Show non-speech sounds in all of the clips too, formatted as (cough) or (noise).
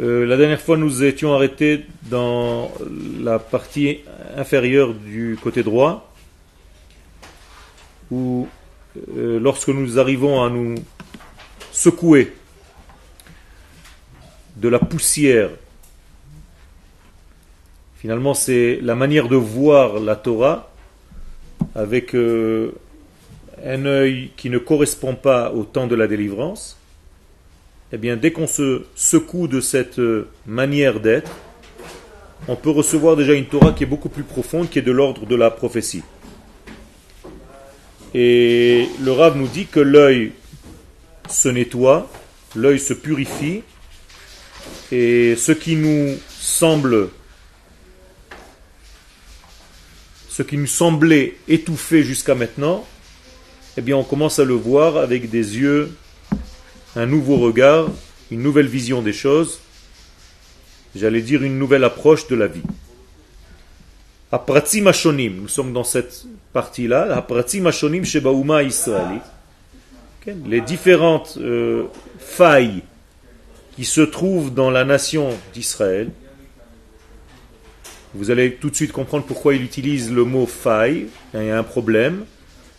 Euh, la dernière fois, nous étions arrêtés dans la partie inférieure du côté droit, où euh, lorsque nous arrivons à nous secouer de la poussière, finalement c'est la manière de voir la Torah avec euh, un œil qui ne correspond pas au temps de la délivrance, eh bien, dès qu'on se secoue de cette euh, manière d'être, on peut recevoir déjà une Torah qui est beaucoup plus profonde, qui est de l'ordre de la prophétie. Et le Rav nous dit que l'œil se nettoie, l'œil se purifie, et ce qui nous semble, ce qui nous semblait étouffé jusqu'à maintenant, eh bien, on commence à le voir avec des yeux un nouveau regard, une nouvelle vision des choses, j'allais dire une nouvelle approche de la vie. Ashonim, nous sommes dans cette partie-là, Apratzim Ashonim Shebauma Israeli, les différentes euh, failles qui se trouvent dans la nation d'Israël. Vous allez tout de suite comprendre pourquoi il utilise le mot faille, il y a un problème.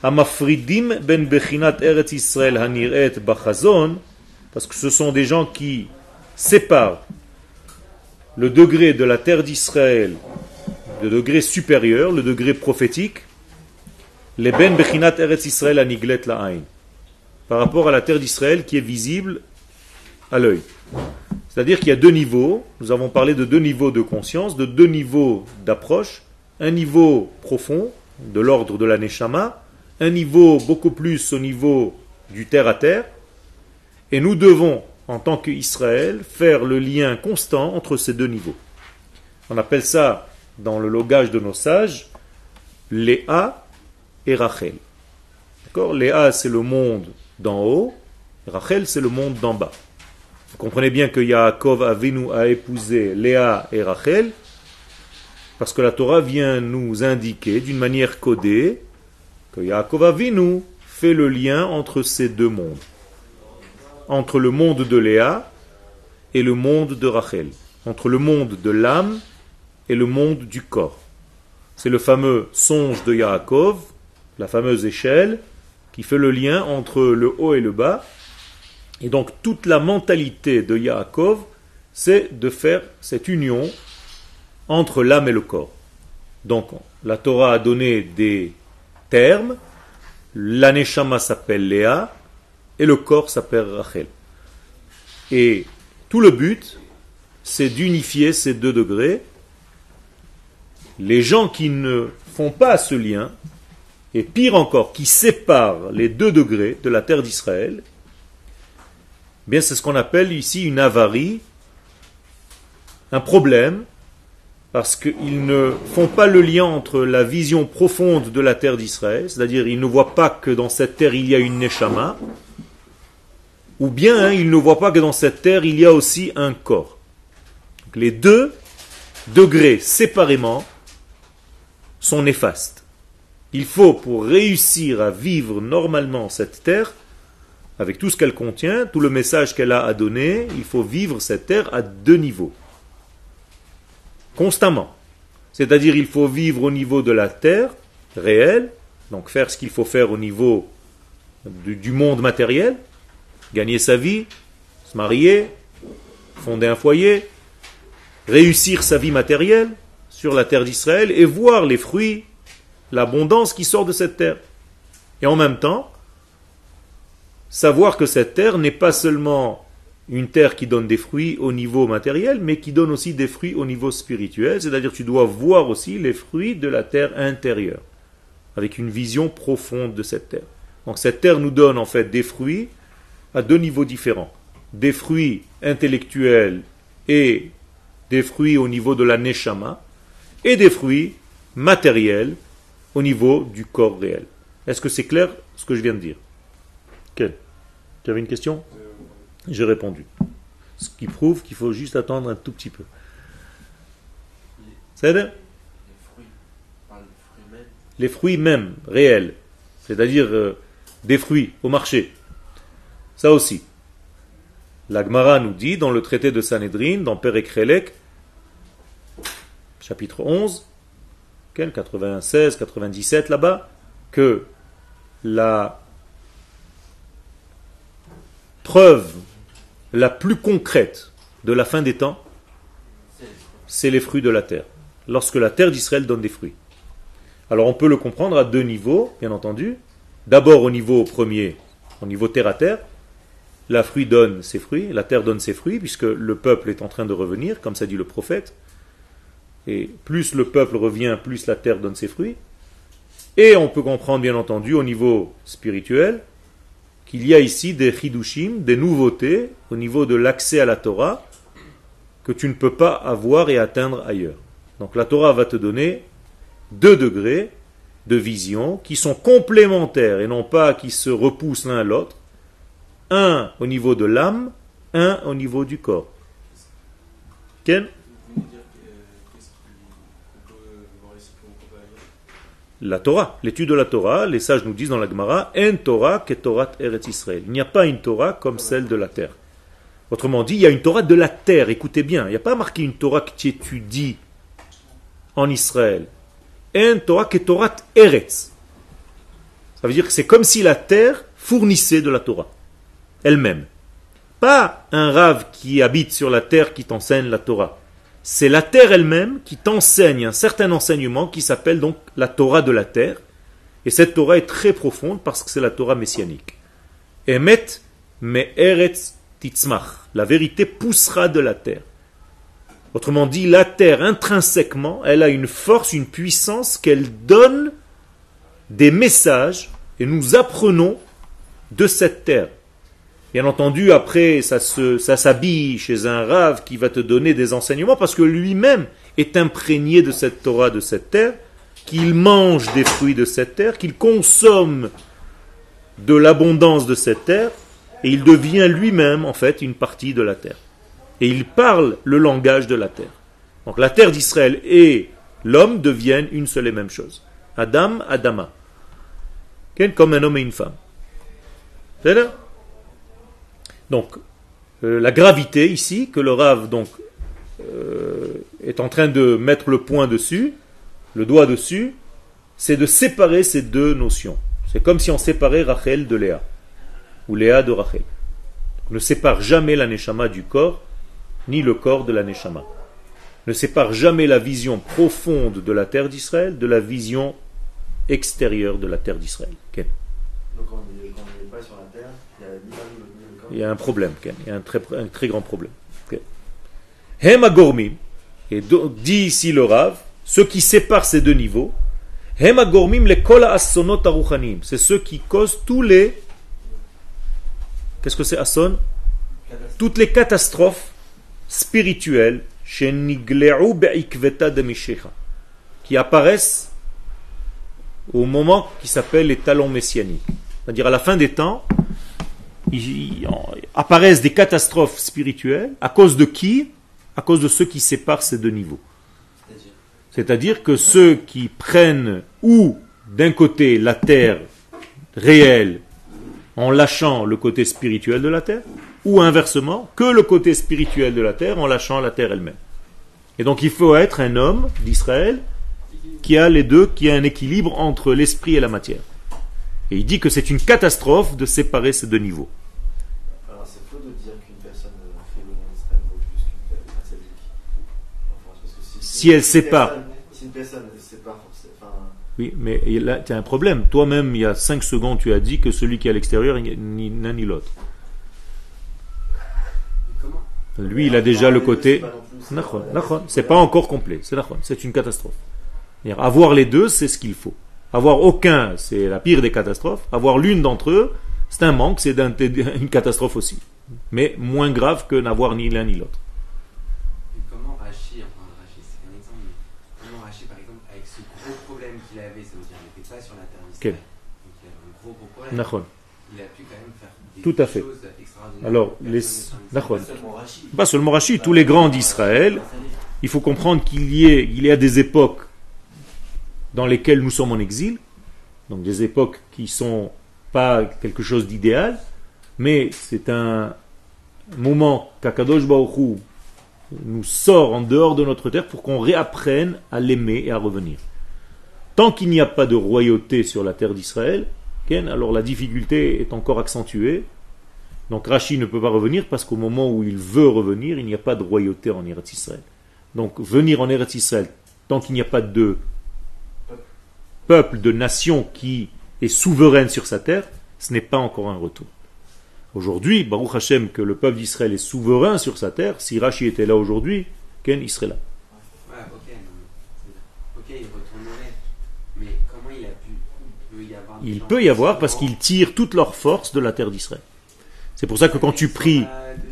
Amafridim ben bechinat Eretz Israël haniret bachazon, parce que ce sont des gens qui séparent le degré de la terre d'Israël, le degré supérieur, le degré prophétique, les ben bechinat Eretz Israël aniglet la'ain, par rapport à la terre d'Israël qui est visible à l'œil. C'est-à-dire qu'il y a deux niveaux, nous avons parlé de deux niveaux de conscience, de deux niveaux d'approche, un niveau profond, de l'ordre de la Neshama, un niveau beaucoup plus au niveau du terre à terre, et nous devons, en tant qu'Israël, faire le lien constant entre ces deux niveaux. On appelle ça, dans le logage de nos sages, Léa et Rachel. D'accord? Léa, c'est le monde d'en haut, Rachel, c'est le monde d'en bas. Vous comprenez bien que Yaakov Avinu a épousé Léa et Rachel, parce que la Torah vient nous indiquer d'une manière codée Yaakov Avinu fait le lien entre ces deux mondes. Entre le monde de Léa et le monde de Rachel. Entre le monde de l'âme et le monde du corps. C'est le fameux songe de Yaakov, la fameuse échelle, qui fait le lien entre le haut et le bas. Et donc toute la mentalité de Yaakov, c'est de faire cette union entre l'âme et le corps. Donc la Torah a donné des terme, l'aneshama s'appelle Léa et le corps s'appelle Rachel. Et tout le but, c'est d'unifier ces deux degrés. Les gens qui ne font pas ce lien, et pire encore, qui séparent les deux degrés de la terre d'Israël, eh c'est ce qu'on appelle ici une avarie, un problème parce qu'ils ne font pas le lien entre la vision profonde de la terre d'Israël, c'est-à-dire ils ne voient pas que dans cette terre il y a une Neshama, ou bien hein, ils ne voient pas que dans cette terre il y a aussi un corps. les deux degrés séparément sont néfastes. Il faut, pour réussir à vivre normalement cette terre, avec tout ce qu'elle contient, tout le message qu'elle a à donner, il faut vivre cette terre à deux niveaux constamment. C'est-à-dire il faut vivre au niveau de la terre réelle, donc faire ce qu'il faut faire au niveau du, monde matériel, gagner sa vie, se marier, fonder un foyer, réussir sa vie matérielle sur la terre d'Israël et voir les fruits, l'abondance qui sort de cette terre. Et en même temps, savoir que cette terre n'est pas seulement une terre qui donne des fruits au niveau matériel, mais qui donne aussi des fruits au niveau spirituel, c'est-à-dire tu dois voir aussi les fruits de la terre intérieure, avec une vision profonde de cette terre. Donc cette terre nous donne en fait des fruits à deux niveaux différents. Des fruits intellectuels et des fruits au niveau de la neshama, et des fruits matériels au niveau du corps réel. Est-ce que c'est clair ce que je viens de dire? Quel Tu avais une question? J'ai répondu. Ce qui prouve qu'il faut juste attendre un tout petit peu. C'est les fruits même, réels, c'est-à-dire euh, des fruits au marché. Ça aussi. La Gemara nous dit dans le traité de Sanhedrin, dans Perek chapitre 11, 96, 97 là-bas, que la preuve la plus concrète de la fin des temps, c'est les fruits de la terre. Lorsque la terre d'Israël donne des fruits. Alors on peut le comprendre à deux niveaux, bien entendu. D'abord au niveau premier, au niveau terre à terre, la fruit donne ses fruits, la terre donne ses fruits, puisque le peuple est en train de revenir, comme ça dit le prophète. Et plus le peuple revient, plus la terre donne ses fruits. Et on peut comprendre, bien entendu, au niveau spirituel, qu'il y a ici des chidushim, des nouveautés, au niveau de l'accès à la Torah, que tu ne peux pas avoir et atteindre ailleurs. Donc la Torah va te donner deux degrés de vision qui sont complémentaires et non pas qui se repoussent l'un à l'autre. Un au niveau de l'âme, un au niveau du corps. Ken? La Torah, l'étude de la Torah, les sages nous disent dans la Gemara, En Torah que Torah Eretz Israël. Il n'y a pas une Torah comme celle de la terre. Autrement dit, il y a une Torah de la terre, écoutez bien, il n'y a pas marqué une Torah que tu étudies en Israël. En Torah que Torah Eretz. Ça veut dire que c'est comme si la terre fournissait de la Torah elle-même. Pas un rave qui habite sur la terre qui t'enseigne la Torah. C'est la terre elle-même qui t'enseigne un certain enseignement qui s'appelle donc la Torah de la terre. Et cette Torah est très profonde parce que c'est la Torah messianique. Emet me eretz titzmach. La vérité poussera de la terre. Autrement dit, la terre intrinsèquement, elle a une force, une puissance qu'elle donne des messages et nous apprenons de cette terre. Bien entendu, après, ça, ça s'habille chez un rave qui va te donner des enseignements parce que lui-même est imprégné de cette Torah, de cette terre, qu'il mange des fruits de cette terre, qu'il consomme de l'abondance de cette terre, et il devient lui-même, en fait, une partie de la terre. Et il parle le langage de la terre. Donc la terre d'Israël et l'homme deviennent une seule et même chose. Adam, Adama. Comme un homme et une femme. C'est là? Donc, euh, la gravité ici, que le Rav donc, euh, est en train de mettre le point dessus, le doigt dessus, c'est de séparer ces deux notions. C'est comme si on séparait Rachel de Léa, ou Léa de Rachel. ne sépare jamais la Neshama du corps, ni le corps de la Neshama. Ne sépare jamais la vision profonde de la terre d'Israël de la vision extérieure de la terre d'Israël on n'est pas sur la terre, il y a il y a un problème, il y a un très, un très grand problème. Hemagormim, et dit ici le Rav, ceux qui séparent ces deux niveaux, Hemagormim le kola asonot aruchanim, c'est ceux qui causent tous les. Qu'est-ce que c'est ason Toutes les catastrophes spirituelles qui apparaissent au moment qui s'appelle les talons messianiques. C'est-à-dire à la fin des temps, apparaissent des catastrophes spirituelles. À cause de qui? À cause de ceux qui séparent ces deux niveaux. C'est-à-dire que ceux qui prennent ou d'un côté la terre réelle en lâchant le côté spirituel de la terre, ou inversement, que le côté spirituel de la terre en lâchant la terre elle-même. Et donc il faut être un homme d'Israël qui a les deux, qui a un équilibre entre l'esprit et la matière. Et il dit que c'est une catastrophe de séparer ces deux niveaux. Si, elle sépare. si une personne sépare, enfin... Oui, mais là, tu as un problème. Toi-même, il y a 5 secondes, tu as dit que celui qui est à l'extérieur, ni l'un ni l'autre. Lui, il a déjà le côté. C'est pas encore complet. C'est une catastrophe. Avoir les deux, c'est ce qu'il faut. Avoir aucun, c'est la pire des catastrophes. Avoir l'une d'entre eux, c'est un manque, c'est (laughs) une catastrophe aussi. Mais moins grave que n'avoir ni l'un ni l'autre. Comment Rachi, enfin Rachi c'est un exemple, mais comment Rachi par exemple, avec ce gros problème qu'il avait, ça veut dire qu'il n'était pas sur la terre d'Israël, donc il avait un gros gros problème, il a pu quand même faire des Tout à fait. choses. Alors, les... Pas seulement Rachi, tous les grands d'Israël, il faut comprendre qu'il y, ait, il y a des époques dans lesquelles nous sommes en exil, donc des époques qui sont pas quelque chose d'idéal, mais c'est un, moment qu'Akadosh Baruch nous sort en dehors de notre terre pour qu'on réapprenne à l'aimer et à revenir. Tant qu'il n'y a pas de royauté sur la terre d'Israël, alors la difficulté est encore accentuée. Donc Rachi ne peut pas revenir parce qu'au moment où il veut revenir, il n'y a pas de royauté en Eretz Israël. Donc venir en Eretz Israël, tant qu'il n'y a pas de peuple, de nation qui est souveraine sur sa terre, ce n'est pas encore un retour. Aujourd'hui, Baruch Hashem, que le peuple d'Israël est souverain sur sa terre, si Rachi était là aujourd'hui, Ken, il serait là. Il peut y avoir parce qu'ils tirent toute leur force de la terre d'Israël. C'est pour ça que quand tu pries,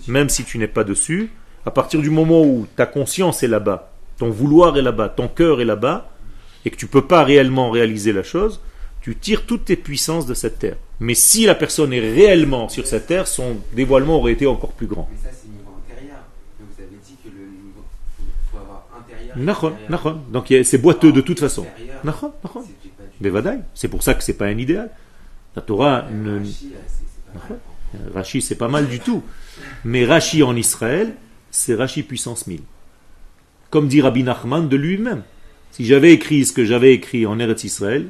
même si tu n'es pas dessus, à partir du moment où ta conscience est là-bas, ton vouloir est là-bas, ton cœur est là-bas, et que tu ne peux pas réellement réaliser la chose, tu tires toutes tes puissances de cette terre. Mais si la personne est réellement sur cette terre, son dévoilement aurait été encore plus grand. Mais ça, c'est niveau intérieur. vous avez dit que le niveau, faut avoir intérieur. Donc c'est boiteux de toute façon. C'est pour ça que c'est pas un idéal. La Torah ne. Rashi, c'est pas mal du tout. Mais Rashi en Israël, c'est Rashi puissance 1000. Comme dit Rabbi Nachman de lui-même. Si j'avais écrit ce que j'avais écrit en Eretz Israël,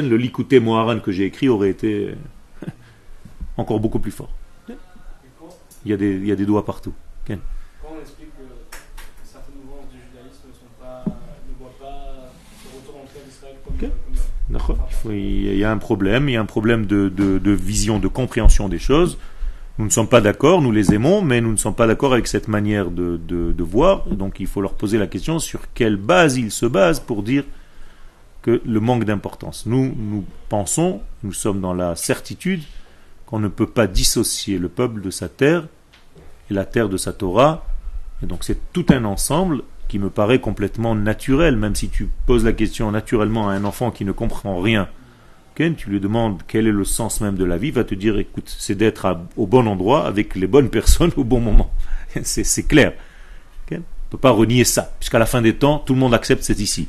le Likouté Moharan que j'ai écrit aurait été (laughs) encore beaucoup plus fort. Il y a des, il y a des doigts partout. Quand on explique que certaines mouvances du judaïsme ne, voient pas il y a un problème, il y a un problème de, de, vision, de compréhension des choses. Nous ne sommes pas d'accord, nous les aimons, mais nous ne sommes pas d'accord avec cette manière de, de, voir. Donc il faut leur poser la question sur quelle base ils se basent pour dire que le manque d'importance. Nous, nous pensons, nous sommes dans la certitude qu'on ne peut pas dissocier le peuple de sa terre et la terre de sa Torah. Et donc c'est tout un ensemble qui me paraît complètement naturel, même si tu poses la question naturellement à un enfant qui ne comprend rien. tu lui demandes quel est le sens même de la vie, va te dire écoute, c'est d'être au bon endroit avec les bonnes personnes au bon moment. (laughs) c'est clair. On ne peut pas renier ça, puisqu'à la fin des temps, tout le monde accepte c'est ici.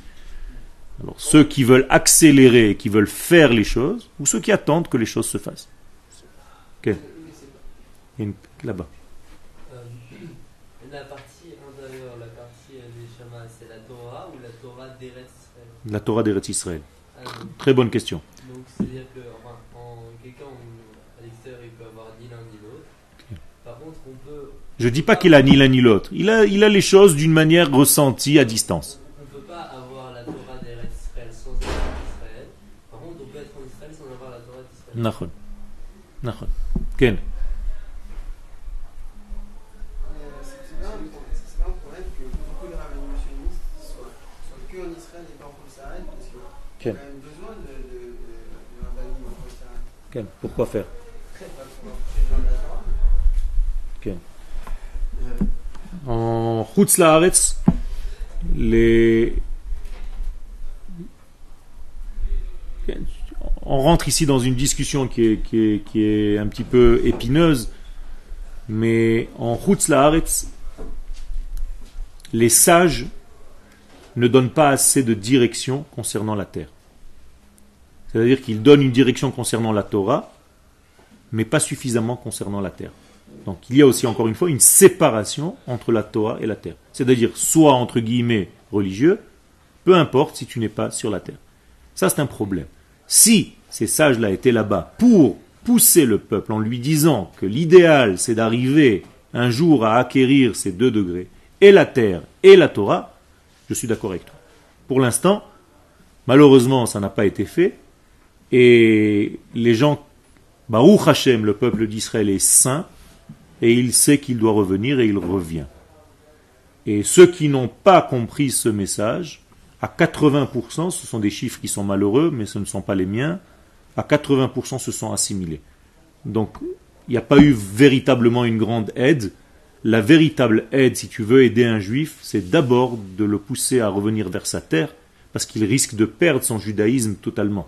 Alors ceux qui veulent accélérer, qui veulent faire les choses, ou ceux qui attendent que les choses se fassent. Ok. Là-bas. Euh, la partie intérieure, la partie des chamas, c'est la Torah ou la Torah d'Eretz Israël la Torah d'Eretz Israël. Très bonne question. Donc, c'est-à-dire à l'extérieur, il peut avoir ni l'un ni l'autre. Je dis pas qu'il a ni l'un ni l'autre. Il a, il a les choses d'une manière ressentie à distance. On ne peut pas avoir la Torah Israël sans Israël. Par contre, on peut être en Israël sans avoir pourquoi faire? En chutzlaharets, on rentre ici dans une discussion qui est, un petit peu épineuse, mais en Chutzlaharet, les sages ne donnent pas assez de direction concernant la terre. C'est-à-dire qu'ils donnent une direction concernant la Torah, mais pas suffisamment concernant la terre. Donc il y a aussi encore une fois une séparation entre la Torah et la terre. C'est-à-dire soit entre guillemets religieux, peu importe si tu n'es pas sur la terre. Ça c'est un problème. Si ces sages-là étaient là-bas pour pousser le peuple en lui disant que l'idéal c'est d'arriver un jour à acquérir ces deux degrés, et la terre et la Torah, je suis d'accord avec toi. Pour l'instant, malheureusement, ça n'a pas été fait, et les gens, Baruch Hashem, le peuple d'Israël est saint, et il sait qu'il doit revenir, et il revient. Et ceux qui n'ont pas compris ce message, à 80%, ce sont des chiffres qui sont malheureux, mais ce ne sont pas les miens, à 80% se sont assimilés. Donc, il n'y a pas eu véritablement une grande aide. La véritable aide, si tu veux aider un juif, c'est d'abord de le pousser à revenir vers sa terre, parce qu'il risque de perdre son judaïsme totalement.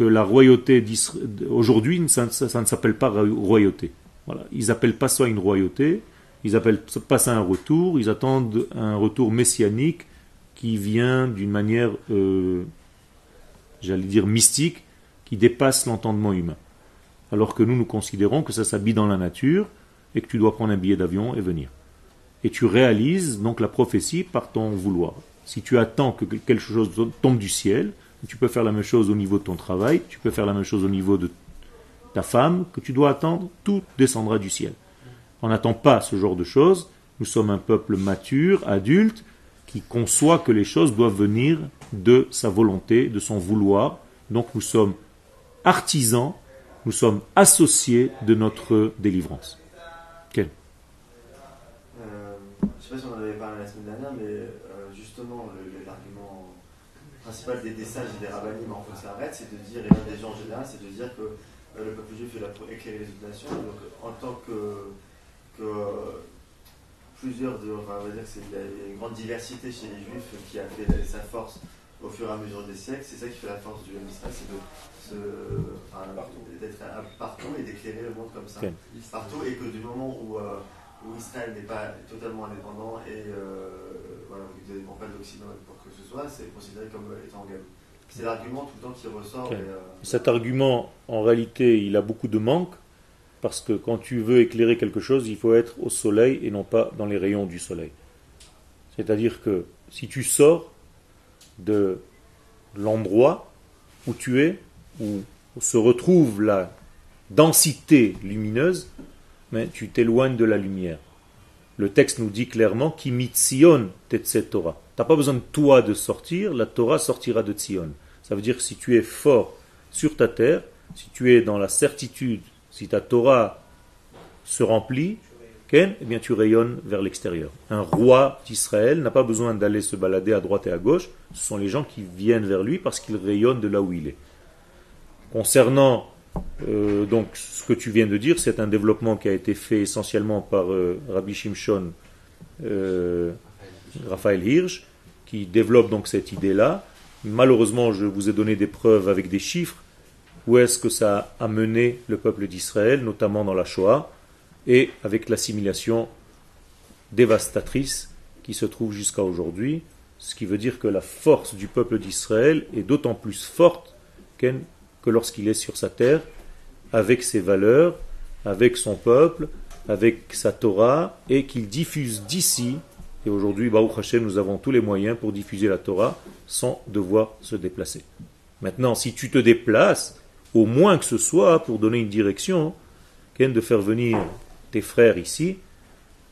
que la royauté aujourd'hui, ça, ne s'appelle pas royauté. Voilà. Ils n'appellent pas ça une royauté, ils appellent pas ça un retour, ils attendent un retour messianique qui vient d'une manière, euh, j'allais dire, mystique, qui dépasse l'entendement humain. Alors que nous, nous considérons que ça s'habille dans la nature et que tu dois prendre un billet d'avion et venir. Et tu réalises donc la prophétie par ton vouloir. Si tu attends que quelque chose tombe du ciel, tu peux faire la même chose au niveau de ton travail, tu peux faire la même chose au niveau de ta femme, que tu dois attendre, tout descendra du ciel. On n'attend pas ce genre de choses. Nous sommes un peuple mature, adulte, qui conçoit que les choses doivent venir de sa volonté, de son vouloir. Donc nous sommes artisans, nous sommes associés de notre délivrance. Quel? Euh, Je ne sais pas si on en avait parlé la semaine dernière, mais principal des, des sages et des rabbinim en arrête, c'est de dire, et des gens en général, c'est de dire que euh, le peuple juif est là pour éclairer les autres nations. Donc en tant que, que plusieurs de, enfin, on va dire que c'est une grande diversité chez les juifs qui a fait sa force au fur et à mesure des siècles. C'est ça qui fait la force du Israël, c'est d'être partout et d'éclairer le monde comme ça. Partout et que du moment où, euh, où Israël n'est pas totalement indépendant et euh, voilà, ne dépend pas de l'Occident ce soit, c'est considéré comme étant en C'est l'argument tout le temps qui ressort. Euh, Cet argument, en réalité, il a beaucoup de manques parce que quand tu veux éclairer quelque chose, il faut être au soleil et non pas dans les rayons du soleil. C'est-à-dire que si tu sors de l'endroit où tu es, où se retrouve la densité lumineuse, mais tu t'éloignes de la lumière. Le texte nous dit clairement tetset Torah. N'as pas besoin de toi de sortir, la Torah sortira de Tzion. Ça veut dire que si tu es fort sur ta terre, si tu es dans la certitude si ta Torah se remplit, eh bien tu rayonnes vers l'extérieur. Un roi d'Israël n'a pas besoin d'aller se balader à droite et à gauche, ce sont les gens qui viennent vers lui parce qu'il rayonne de là où il est. Concernant euh, donc ce que tu viens de dire, c'est un développement qui a été fait essentiellement par euh, Rabbi Shimshon euh, Raphaël Hirsch, qui développe donc cette idée-là. Malheureusement, je vous ai donné des preuves avec des chiffres où est-ce que ça a mené le peuple d'Israël, notamment dans la Shoah, et avec l'assimilation dévastatrice qui se trouve jusqu'à aujourd'hui, ce qui veut dire que la force du peuple d'Israël est d'autant plus forte que lorsqu'il est sur sa terre, avec ses valeurs, avec son peuple, avec sa Torah, et qu'il diffuse d'ici, et aujourd'hui, Baruch nous avons tous les moyens pour diffuser la Torah sans devoir se déplacer. Maintenant, si tu te déplaces, au moins que ce soit pour donner une direction, de faire venir tes frères ici,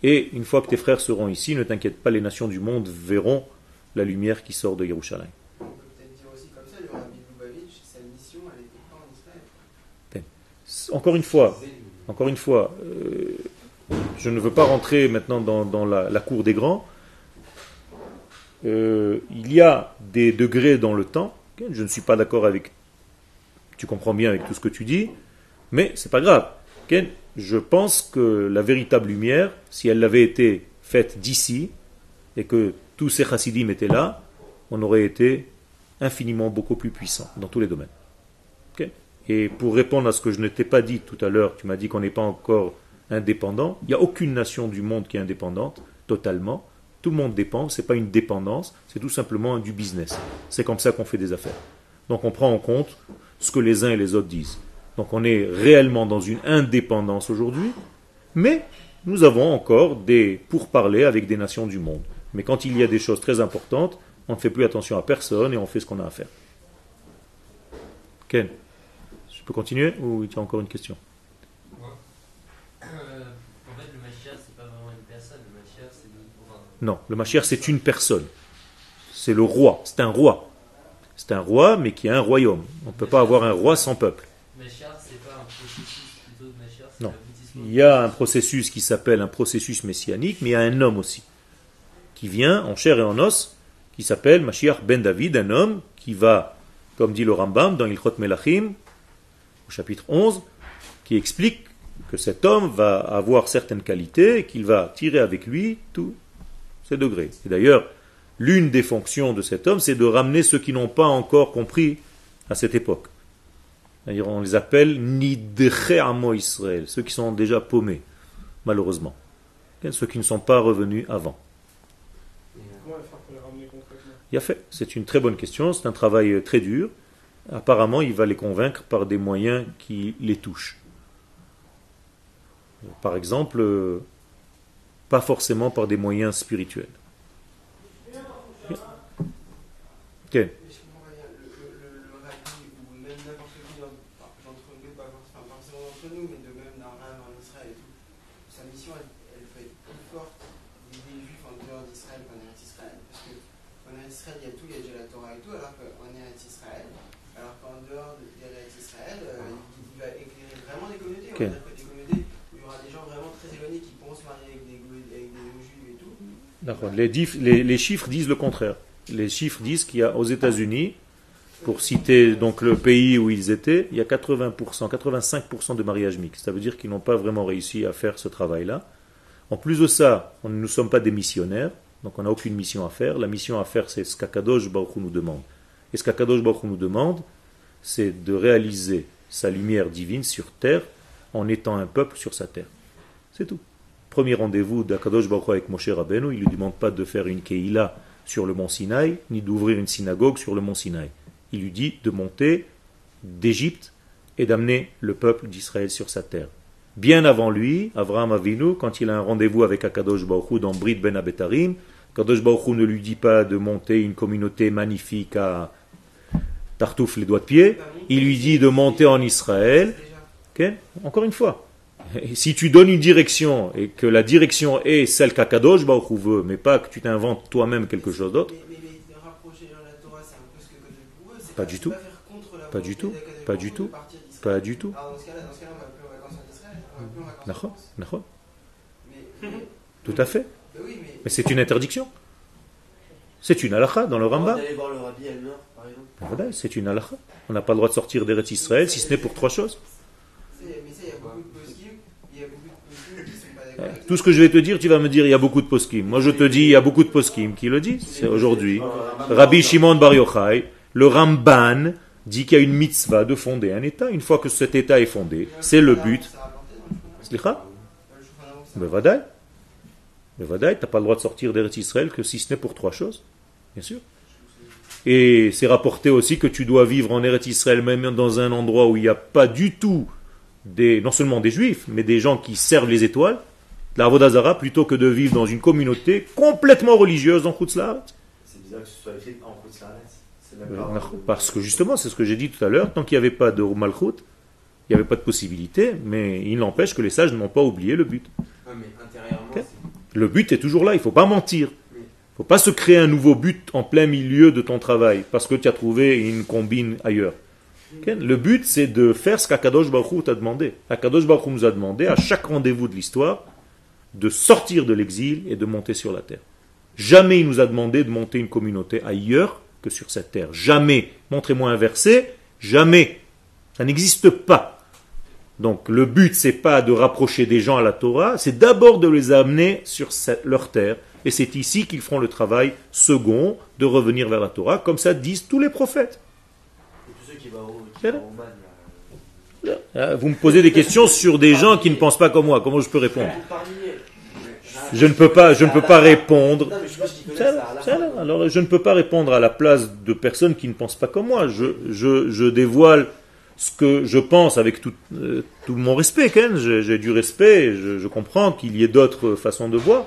et une fois que tes frères seront ici, ne t'inquiète pas, les nations du monde verront la lumière qui sort de Yerushalayim. Encore une fois, encore une fois, euh, je ne veux pas rentrer maintenant dans, la, cour des grands. Euh, il y a des degrés dans le temps. Je ne suis pas d'accord avec tu comprends bien avec tout ce que tu dis, mais c'est pas grave. Je pense que la véritable lumière, si elle avait été faite d'ici, et que tous ces chassidim étaient là, on aurait été infiniment beaucoup plus puissant dans tous les domaines. Et pour répondre à ce que je ne t'ai pas dit tout à l'heure, tu m'as dit qu'on n'est pas encore indépendant. Il n'y a aucune nation du monde qui est indépendante, totalement. Tout le monde dépend, ce n'est pas une dépendance, c'est tout simplement du business. C'est comme ça qu'on fait des affaires. Donc on prend en compte ce que les uns et les autres disent. Donc on est réellement dans une indépendance aujourd'hui, mais nous avons encore des pourparlers avec des nations du monde. Mais quand il y a des choses très importantes, on ne fait plus attention à personne et on fait ce qu'on a à faire. Ken, je peux continuer ou il y a encore une question? Non, le Mashiach c'est une personne. C'est le roi, c'est un roi. C'est un roi, mais qui a un royaume. On ne peut pas avoir un roi sans peuple. Non. Il y a un processus qui s'appelle un processus messianique, mais il y a un homme aussi, qui vient en chair et en os, qui s'appelle Mashiach ben David, un homme qui va, comme dit le Rambam dans l'Ilchot Melachim, au chapitre 11, qui explique que cet homme va avoir certaines qualités et qu'il va tirer avec lui tout ces degrés. Et d'ailleurs, l'une des fonctions de cet homme, c'est de ramener ceux qui n'ont pas encore compris à cette époque. On les appelle Nidche Amo Israël, ceux qui sont déjà paumés, malheureusement. Ceux qui ne sont pas revenus avant. Il a fait. C'est une très bonne question, c'est un travail très dur. Apparemment, il va les convaincre par des moyens qui les touchent. Par exemple, pas forcément par des moyens spirituels. Les, chiffres disent le contraire. Les chiffres disent qu'il y a aux États-Unis, pour citer donc le pays où ils étaient, il y a 80%, 85% de mariages mixtes. Ça veut dire qu'ils n'ont pas vraiment réussi à faire ce travail-là. En plus de ça, nous ne sommes pas des missionnaires, donc on n'a aucune mission à faire. La mission à faire, c'est ce qu'Akadosh Baruch nous demande. Et ce qu'Akadosh nous demande, c'est de réaliser sa lumière divine sur terre en étant un peuple sur sa terre. C'est tout. Premier rendez-vous d'Akadosh Baruch avec Moshe Rabbeinu, il ne lui demande pas de faire une Keïla sur le mont Sinaï, ni d'ouvrir une synagogue sur le mont Sinaï. Il lui dit de monter d'Égypte et d'amener le peuple d'Israël sur sa terre. Bien avant lui, Avraham Avinu, quand il a un rendez-vous avec Akadosh Baruch dans Brit Ben Abetarim, Akadosh Baruch ne lui dit pas de monter une communauté magnifique à Tartouf les doigts de pied, il lui dit de monter en Israël. Encore une fois, si tu donnes une direction et que la direction est celle qu'Akadosh Baruch veut, mais pas que tu t'inventes toi-même quelque chose d'autre. Pas du tout. Pas du tout. Pas du tout. Pas du tout. Tout à fait. Mais c'est une interdiction. C'est une halakha dans le Rambam. C'est une halakha. On n'a pas le droit de sortir d'Eretz Israël si ce n'est pour trois choses. Tout ce que je vais te dire, tu vas me dire il y a beaucoup de poskim. Moi je te dis il y a beaucoup de poskim qui le disent. C'est aujourd'hui. Rabbi Shimon Bar Yochai, le Ramban dit qu'il y a une mitzvah de fonder un État. Une fois que cet État est fondé, c'est le but. Slicha? Mais vadaï, tu n'as pas le droit de sortir d'Eretz Israël que si ce n'est pour trois choses. Bien sûr. Et c'est rapporté aussi que tu dois vivre en Eretz Israël, même dans un endroit où il n'y a pas du tout des, non seulement des juifs, mais des gens qui servent les étoiles, la Vodazara, plutôt que de vivre dans une communauté complètement religieuse en Khutzlaharet. C'est bizarre que ce soit écrit en Khutzlaharet. Parce que justement, c'est ce que j'ai dit tout à l'heure, tant qu'il n'y avait pas de Malchut, il n'y avait pas de possibilité, mais il n'empêche que les sages n'ont pas oublié le but. Le but est toujours là, il ne faut pas mentir. Il ne faut pas se créer un nouveau but en plein milieu de ton travail, parce que tu as trouvé une combine ailleurs. Le but, c'est de faire ce qu'Akadosh Baruch t'a demandé. Akadosh Baruch nous a demandé, à chaque rendez-vous de l'histoire, de sortir de l'exil et de monter sur la terre. Jamais il nous a demandé de monter une communauté ailleurs que sur cette terre. Jamais. Montrez-moi un verset. Jamais. Ça n'existe pas. Donc le but, c'est pas de rapprocher des gens à la Torah, c'est d'abord de les amener sur leur terre. Et c'est ici qu'ils feront le travail second de revenir vers la Torah, comme ça disent tous les prophètes. Ah, vous me posez des questions sur des gens qui ne pensent pas comme moi. Comment je peux répondre? Je ne peux pas, je ne peux pas répondre. Alors, je ne peux pas répondre à la place de personnes qui ne pensent pas comme moi. Je, je, dévoile ce que je pense avec tout, euh, tout mon respect. J'ai du respect. Je, je comprends qu'il y ait d'autres façons de voir.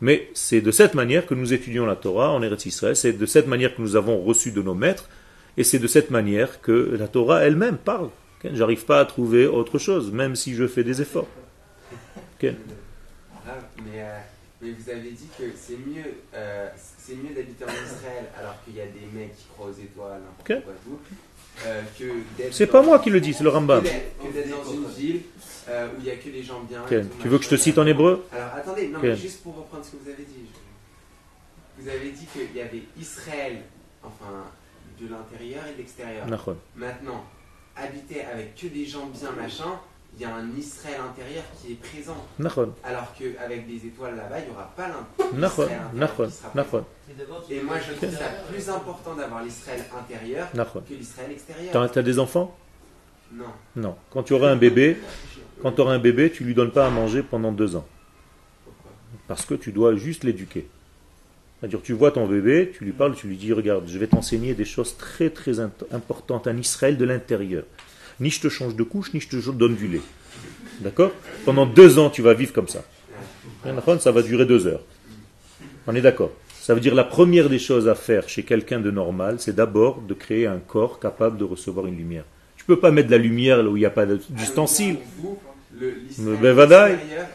Mais c'est de cette manière que nous étudions la Torah en Eretz Israël. C'est de cette manière que nous avons reçu de nos maîtres. Et c'est de cette manière que la Torah elle-même parle. J'arrive pas à trouver autre chose, même si je fais des efforts. Ah, mais, euh, mais, vous avez dit que c'est mieux, euh, c'est mieux d'habiter en Israël alors qu'il y a des mecs qui croient aux étoiles, n'importe quoi tout, euh. C'est pas moi qui le dis, c'est le Rambam. Que d'être dans une ville euh, où il n'y a que des gens bien. tu veux que je te cite en hébreu? Alors attendez, non, mais juste pour reprendre ce que vous avez dit. Vous avez dit qu'il y avait Israël, enfin, de l'intérieur et de l'extérieur. Maintenant, habiter avec que des gens bien machin, il y a un Israël intérieur qui est présent. Alors qu'avec des étoiles là-bas, il n'y aura pas l'Israël intérieur. Et moi, je trouve ça plus important d'avoir l'Israël intérieur que l'Israël extérieur. Tu as des enfants? Non. Non. Quand tu auras un bébé, quand tu auras un bébé, tu lui donnes pas à manger pendant deux ans. Pourquoi? Parce que tu dois juste l'éduquer. C'est-à-dire, tu vois ton bébé, tu lui parles, tu lui dis, regarde, je vais t'enseigner des choses très très importantes, un Israël de l'intérieur. Ni je te change de couche, ni je te donne du lait. D'accord? Pendant deux ans, tu vas vivre comme ça. Ça va durer deux heures. On est d'accord? Ça veut dire la première des choses à faire chez quelqu'un de normal, c'est d'abord de créer un corps capable de recevoir une lumière. Tu peux pas mettre de la lumière là où il n'y a pas d'ustensile. Le,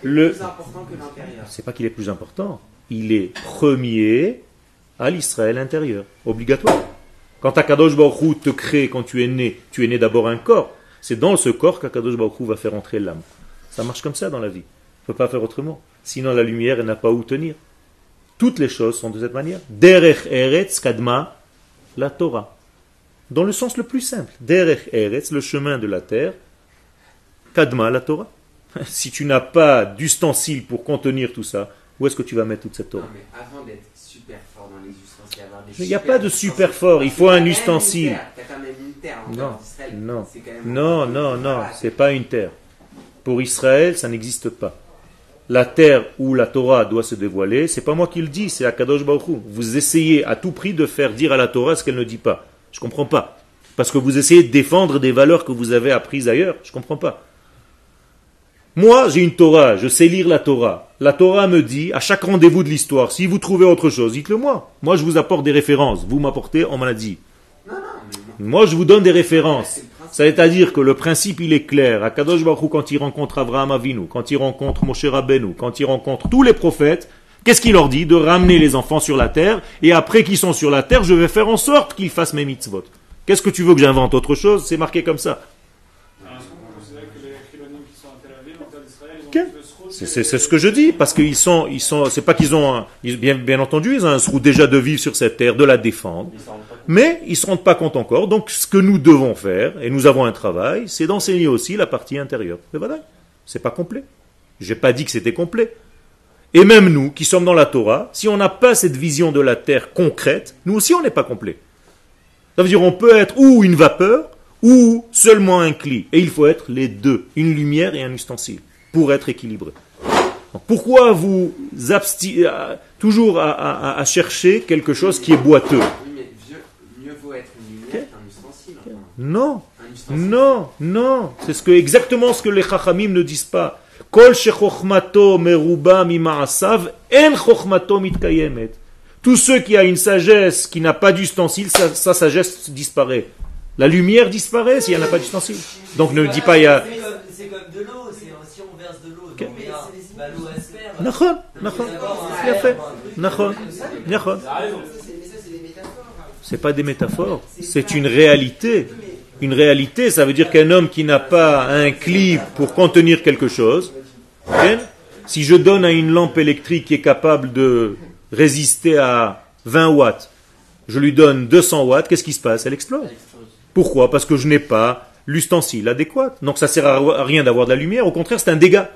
le, plus important que l'intérieur. C'est pas qu'il est plus important il est premier à l'Israël intérieur, obligatoire. Quand Akadosh Baruch te crée, quand tu es né, tu es né d'abord un corps. C'est dans ce corps qu'Akadosh Baruch va faire entrer l'âme. Ça marche comme ça dans la vie. On ne peut pas faire autrement. Sinon la lumière, n'a pas où tenir. Toutes les choses sont de cette manière. Derech Eretz Kadma, la Torah. Dans le sens le plus simple. Derech Eretz, le chemin de la terre. Kadma, la Torah. (laughs) Si tu n'as pas d'ustensile pour contenir tout ça, où est-ce que tu vas mettre toute cette Torah super fort dans les ustensiles, il n'y a pas de super fort, il faut un ustensile. Non, non, non, non, non, c'est pas une terre. Pour Israël, ça n'existe pas. La terre où la Torah doit se dévoiler, c'est pas moi qui le dis, c'est Akadosh Baruch Vous essayez à tout prix de faire dire à la Torah ce qu'elle ne dit pas. Je comprends pas. Parce que vous essayez de défendre des valeurs que vous avez apprises ailleurs. Je comprends pas. Moi, j'ai une Torah, je sais lire la Torah. La Torah me dit, à chaque rendez-vous de l'histoire, si vous trouvez autre chose, dites-le moi. Moi, je vous apporte des références. Vous m'apportez, on m'a dit. Moi, je vous donne des références. C'est-à-dire que le principe, il est clair. À Kadosh Baruch quand il rencontre Abraham Avinu, quand il rencontre Moshe Rabbeinu, quand il rencontre tous les prophètes, qu'est-ce qu'il leur dit De ramener les enfants sur la terre, et après qu'ils sont sur la terre, je vais faire en sorte qu'ils fassent mes mitzvot. Qu'est-ce que tu veux que j'invente autre chose? C'est marqué comme ça. C'est ce que je dis, parce qu'ils sont, ils sont, c'est pas qu'ils ont, bien, bien entendu, ils ont un srou déjà de vivre sur cette terre, de la défendre, mais ils se rendent pas compte encore. Donc, ce que nous devons faire, et nous avons un travail, c'est d'enseigner aussi la partie intérieure. C'est voilà, c'est pas complet. J'ai pas dit que c'était complet. Et même nous, qui sommes dans la Torah, si on n'a pas cette vision de la terre concrète, nous aussi on n'est pas complet. Ça veut dire on peut être ou une vapeur, ou seulement un cli. Et il faut être les deux, une lumière et un ustensile, pour être équilibré. Pourquoi vous abstinez euh, toujours à, chercher quelque chose qui est boiteux Non, non, non. C'est ce que, exactement ce que les chachamim ne disent pas. Kol meruba en mitkayemet. Tous ceux qui a une sagesse qui n'a pas d'ustensile, sa, sagesse disparaît. La lumière disparaît s'il n'y en a pas d'ustensile. Donc ne dis pas il y a. C'est comme de l'eau, si on verse de l'eau, נכון, נכון, יפה, נכון, נכון. C'est pas des métaphores, c'est une réalité. Une réalité, ça veut dire qu'un homme qui n'a pas un clip pour contenir quelque chose, si je donne à une lampe électrique qui est capable de résister à 20 watts, je lui donne 200 watts, qu'est-ce qui se passe Elle explose. Pourquoi Parce que je n'ai pas l'ustensile adéquat. Donc ça sert à rien d'avoir de la lumière, au contraire c'est un dégât.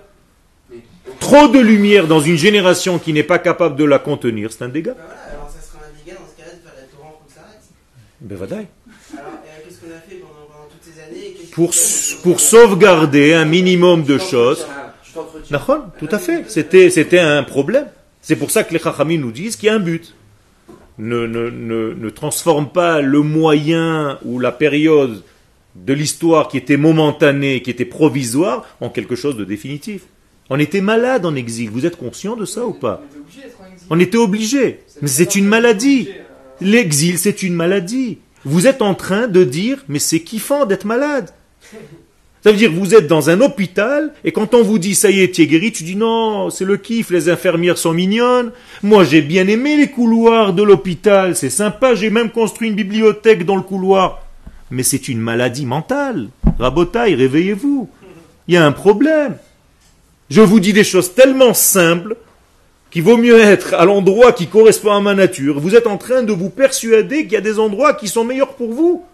Trop de lumière dans une génération qui n'est pas capable de la contenir, c'est un dégât. Ben voilà, alors ça sera un dégât dans ce cas-là de faire la Torah. Ben voilà. Alors, euh, qu'est-ce qu'on a fait pendant, pendant, toutes ces années pour, pour sauvegarder un minimum de choses. tout à fait. C'était, c'était un problème. C'est pour ça que les Chachamim nous disent qu'il y a un but. Ne, ne, ne, ne transforme pas le moyen ou la période de l'histoire qui était momentanée, qui était provisoire, en quelque chose de définitif. On était malade en exil. Vous êtes conscient de ça ou pas? On était obligé. Mais c'est une maladie. L'exil, c'est une maladie. Vous êtes en train de dire, mais c'est kiffant d'être malade. (laughs) Ça veut dire, vous êtes dans un hôpital, et quand on vous dit, ça y est, tu es guéri, tu dis, non, c'est le kiff, les infirmières sont mignonnes. Moi, j'ai bien aimé les couloirs de l'hôpital, c'est sympa, j'ai même construit une bibliothèque dans le couloir. Mais c'est une maladie mentale. Rabotaille, réveillez-vous. Il y a un problème. Je vous dis des choses tellement simples qu'il vaut mieux être à l'endroit qui correspond à ma nature. Vous êtes en train de vous persuader qu'il y a des endroits qui sont meilleurs pour vous.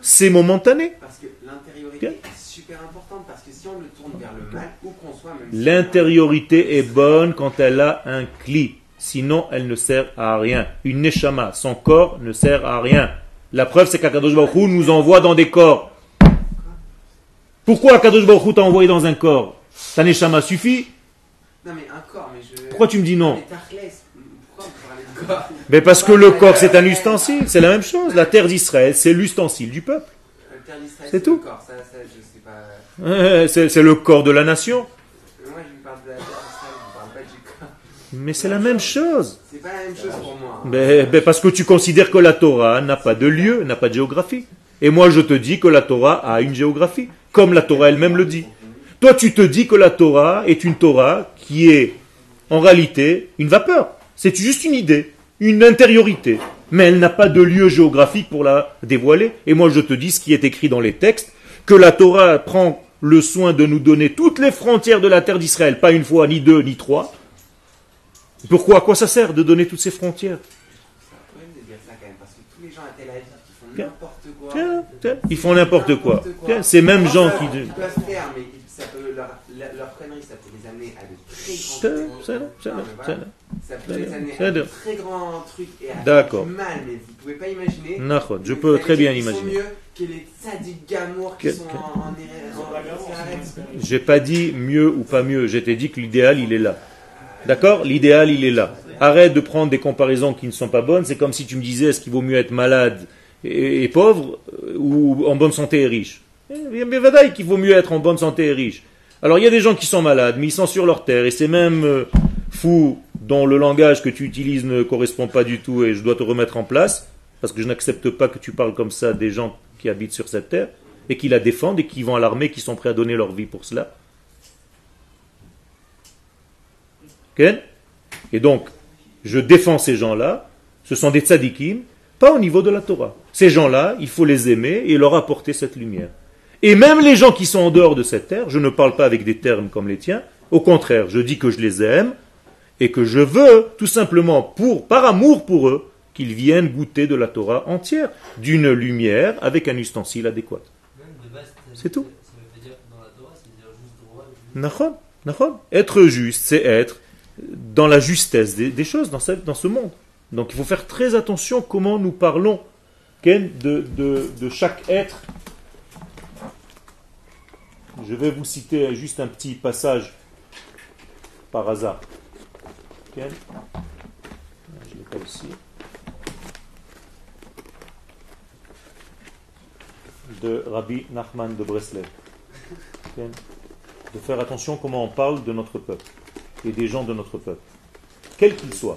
C'est momentané. Parce que l'intériorité est super importante, parce que si on le tourne vers le mal, où qu'on soit, même L'intériorité est bonne quand elle a un cli. Sinon, elle ne sert à rien. Une neshama, son corps ne sert à rien. La preuve, c'est qu'Akadosh Baruch nous envoie dans des corps. Pourquoi Akadosh Baruch t'a envoyé dans un corps? Ta neshama suffit Non, mais un corps, mais je... Pourquoi tu me dis non? Mais parce que le corps c'est un ustensile, c'est la même chose. La terre d'Israël c'est l'ustensile du peuple. C'est tout. C'est le corps de la nation. Mais c'est la même chose. C'est pas la même chose pour moi. Mais, parce que tu considères que la Torah n'a pas de lieu, n'a pas de géographie. Et moi je te dis que la Torah a une géographie, comme la Torah elle-même le dit. Toi tu te dis que la Torah est une Torah qui est en réalité une vapeur. C'est juste une idée, une intériorité. Mais elle n'a pas de lieu géographique pour la dévoiler. Et moi je te dis ce qui est écrit dans les textes, que la Torah prend le soin de nous donner toutes les frontières de la terre d'Israël, pas une fois, ni deux, ni trois. Pourquoi À quoi ça sert de donner toutes ces frontières? Ils font n'importe quoi. Ces mêmes gens qui. Leur connerie, ça peut les amener à de très grands ça peut les amener à de très grands trucs et à D'accord. mal, mais vous ne pouvez pas imaginer. Je peux très bien imaginer. mieux que les tzaddik gamour qui sont en, en, J'ai pas dit mieux ou pas mieux, j'ai dit que l'idéal il est là. D'accord? L'idéal il est là. Arrête de prendre des comparaisons qui ne sont pas bonnes. C'est comme si tu me disais est-ce qu'il vaut mieux être malade et, pauvre euh, ou en bonne santé et riche? Eh qu'il vaut mieux être en bonne santé et riche. Alors il y a des gens qui sont malades, mais ils sont sur leur terre, et c'est même euh, fou dont le langage que tu utilises ne correspond pas du tout, et je dois te remettre en place, parce que je n'accepte pas que tu parles comme ça des gens qui habitent sur cette terre, et qui la défendent, et qui vont à l'armée, qui sont prêts à donner leur vie pour cela. Et donc, je défends ces gens-là, ce sont des tzadikim, pas au niveau de la Torah. Ces gens-là, il faut les aimer et leur apporter cette lumière. Et même les gens qui sont en dehors de cette terre, je ne parle pas avec des termes comme les tiens, au contraire, je dis que je les aime et que je veux, tout simplement, par amour pour eux, qu'ils viennent goûter de la Torah entière, d'une lumière avec un ustensile adéquat. C'est tout. Être juste, c'est être dans la justesse des, choses dans, ce monde. Donc il faut faire très attention comment nous parlons de chaque être je vais vous citer juste un petit passage par hasard. Je ne l'ai pas ici. De Rabbi Nachman de Breslev. De faire attention comment on parle de notre peuple et des gens de notre peuple, quel qu'il soit.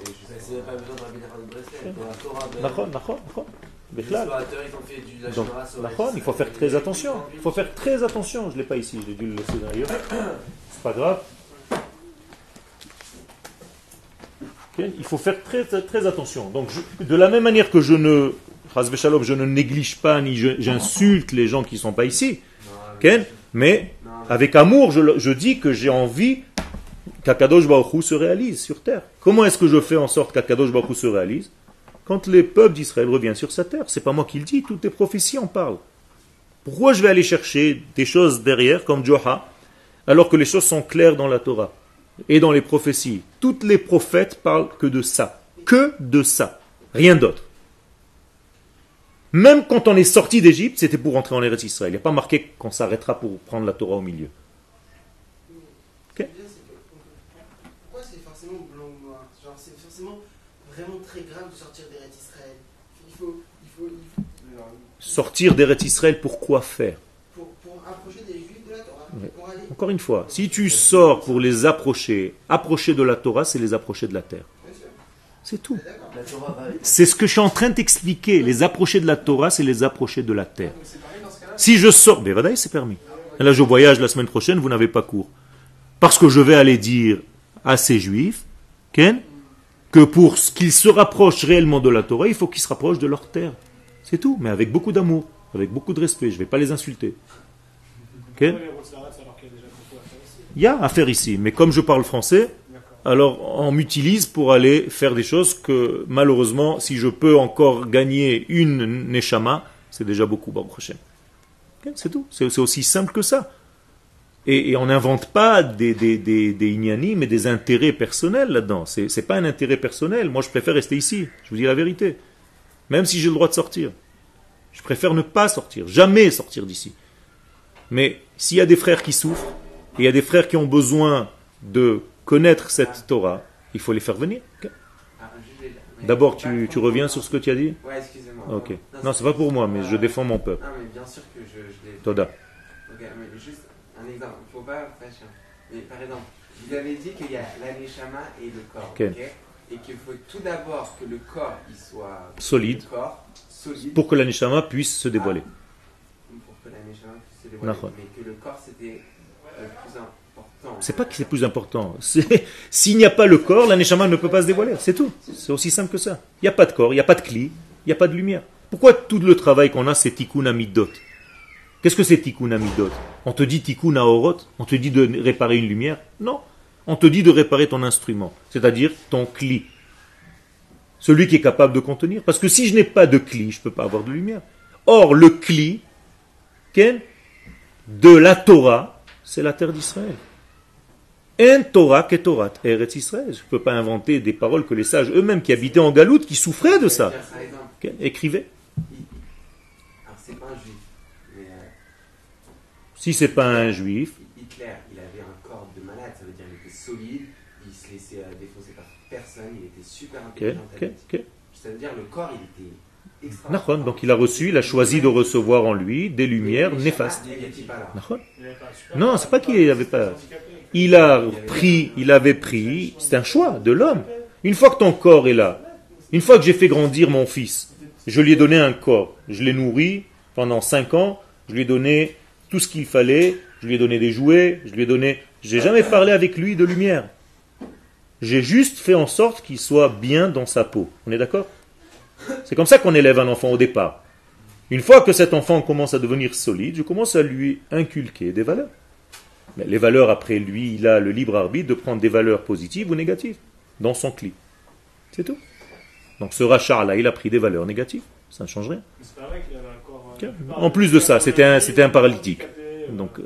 Donc, il faut faire très attention. Il faut faire très attention. Je ne l'ai pas ici, j'ai dû le laisser d'ailleurs. (coughs) C'est pas grave. Il faut faire très, très, attention. Donc, de la même manière que je ne, je ne néglige pas ni j'insulte les gens qui ne sont pas ici, mais avec amour, je, je dis que j'ai envie qu'Akadosh Baruch se réalise sur terre. Comment est-ce que je fais en sorte qu'Akadosh Baruch se réalise? Quand les peuples d'Israël reviennent sur sa terre. C'est pas moi qui le dis, toutes les prophéties en parlent. Pourquoi je vais aller chercher des choses derrière, comme Joha, alors que les choses sont claires dans la Torah et dans les prophéties? Toutes les prophètes parlent que de ça. Que de ça. Rien d'autre. Même quand on est sorti d'Égypte, c'était pour entrer en Eretz Israël. Il n'y a pas marqué qu'on s'arrêtera pour prendre la Torah au milieu. Pourquoi c'est forcément blanc ou c'est forcément vraiment très grave de sortir Sortir d'Eretz Israël, pourquoi faire Encore une fois, si tu sors pour les approcher, approcher de la Torah, c'est les approcher de la terre. C'est tout. C'est ce que je suis en train d'expliquer. Les approcher de la Torah, c'est les approcher de la terre. Si je sors, mais c'est permis. là, je voyage la semaine prochaine, vous n'avez pas cours. Parce que je vais aller dire à ces juifs que pour qu'ils se rapprochent réellement de la Torah, il faut qu'ils se rapprochent de leur terre. C'est tout, mais avec beaucoup d'amour, avec beaucoup de respect. Je ne vais pas les insulter. Il y a à faire ici, mais comme je parle français, alors on m'utilise pour aller faire des choses que malheureusement, si je peux encore gagner une neshama, C'est déjà beaucoup, bon prochain. C'est tout. C'est aussi simple que ça. Et, on n'invente pas des, des, des, des mais des intérêts personnels là-dedans. Ce n'est pas un intérêt personnel. Moi, je préfère rester ici. Je vous dis la vérité. Même si j'ai le droit de sortir. Je préfère ne pas sortir. Jamais sortir d'ici. Mais s'il y a des frères qui souffrent, et il y a des frères qui ont besoin de connaître cette Torah, il faut les faire venir. D'abord, tu, tu, reviens sur ce que tu as dit? Oui, excusez-moi. Ok. Non, c'est pas pour moi, mais je défends mon peuple. Non, mais bien sûr que je, je l'ai. Toda. Ok, mais juste un exemple. Il ne faut pas faire Mais par exemple, vous avez dit qu'il y a l'aneshama et le corps. ok? Et qu'il faut tout d'abord que le corps il soit solide, corps, solide pour que l'aneshama puisse se dévoiler. Ah, pour que l'aneshama puisse se dévoiler. Mais que le corps c'était le plus important. C'est pas que c'est plus important. (laughs) S'il n'y a pas le corps, l'aneshama ne peut pas se dévoiler. C'est tout. C'est aussi simple que ça. Il n'y a pas de corps, il n'y a pas de cli, il n'y a pas de lumière. Pourquoi tout le travail qu'on a c'est tikkun amidot? Qu'est-ce que c'est tikkun amidot? On te dit tikkun aorot? On te dit de réparer une lumière? Non. On te dit de réparer ton instrument, c'est-à-dire ton cli. Celui qui est capable de contenir. Parce que si je n'ai pas de cli, je ne peux pas avoir de lumière. Or, le cli de la Torah, c'est la terre d'Israël. Un Torah Torah, Eretz Israël. Je ne peux pas inventer des paroles que les sages eux-mêmes qui habitaient en Galoute, qui souffraient de ça, écrivaient. Si c'est pas un juif. Hitler, il avait un corps de malade, ça veut dire qu'il était solide, il se laissait euh, défoncer par personne, il était super intelligent. Ça veut dire le corps, il était extraordinaire. Donc il a reçu, il a choisi de recevoir en lui des lumières néfastes. Non, c'est pas qu'il avait pas. Il a pris, il avait pris, c'est un choix de l'homme. Une fois que ton corps est là, une fois que j'ai fait grandir mon fils, je lui ai donné un corps, je l'ai nourri pendant cinq ans, je lui ai donné tout ce qu'il fallait, je lui ai donné des jouets, je lui ai donné... J'ai jamais parlé avec lui de lumière. J'ai juste fait en sorte qu'il soit bien dans sa peau. On est d'accord? C'est comme ça qu'on élève un enfant au départ. Une fois que cet enfant commence à devenir solide, je commence à lui inculquer des valeurs. Mais les valeurs, après lui, il a le libre arbitre de prendre des valeurs positives ou négatives dans son cli. C'est tout. Donc ce rachat-là, il a pris des valeurs négatives. Ça ne change rien. En plus de ça, c'était un, c'était un paralytique. Donc,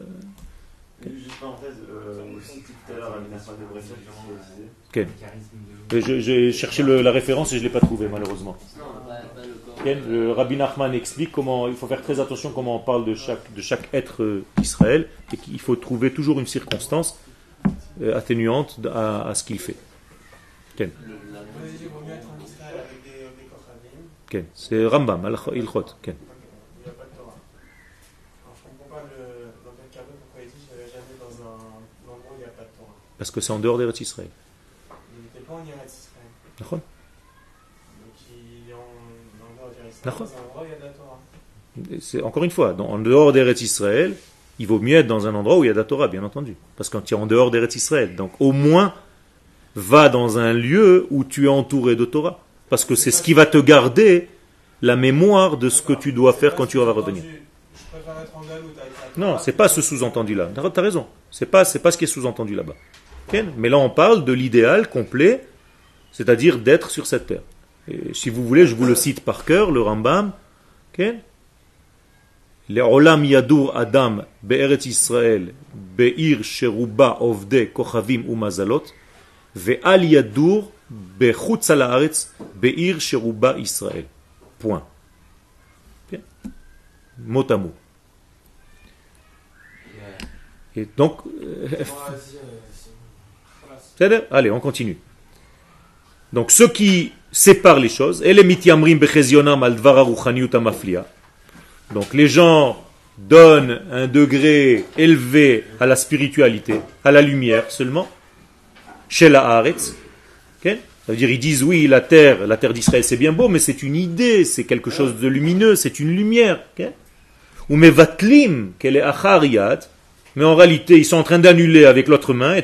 J'ai cherché la référence et je ne l'ai pas trouvée malheureusement. Le Rabbi Nachman explique comment il faut faire très attention comment on parle de chaque, de chaque être d'Israël et qu'il faut trouver toujours une circonstance euh, atténuante à, ce qu'il fait. C'est Rambam, Ilchot. Parce que c'est en dehors d'Eretz Israël. Il n'était pas en Eretz Israël. D'accord. Donc il est en dehors d'Eretz Israël. Dans un endroit où il y a de la Torah. C'est, encore une fois, en dehors d'Eretz Israël, il vaut mieux être dans un endroit où il y a de la Torah, bien entendu. Parce que tu es en dehors d'Eretz Israël. Donc au moins, va dans un lieu où tu es entouré de Torah. Parce que c'est ce qui va te garder la mémoire de ce que tu dois faire quand tu vas revenir. Non, c'est pas ce sous-entendu-là. Tu as raison. C'est pas, c'est pas ce qui est sous-entendu là-bas. Mais là, on parle de l'idéal complet, c'est-à-dire d'être sur cette terre. Si vous voulez, je vous le cite par cœur, le Rambam. Les Olam Yadur Adam Be'eretz Israël Be'ir Sheruba Ovde Kochavim Umazalot Ve'al Yadur Be'chutz Haaretz Be'ir Sheruba Israël. Point. Mot à mot. Et donc, euh, Allez, on continue. Donc, ce qui sépare les choses, donc les gens donnent un degré élevé à la spiritualité, à la lumière seulement, chez la Haaretz. Ça veut dire, ils disent oui, la terre, la terre d'Israël c'est bien beau, mais c'est une idée, c'est quelque chose de lumineux, c'est une lumière. Ou mevatlim, qu'elle est achariyat, mais en réalité, ils sont en train d'annuler avec l'autre main, et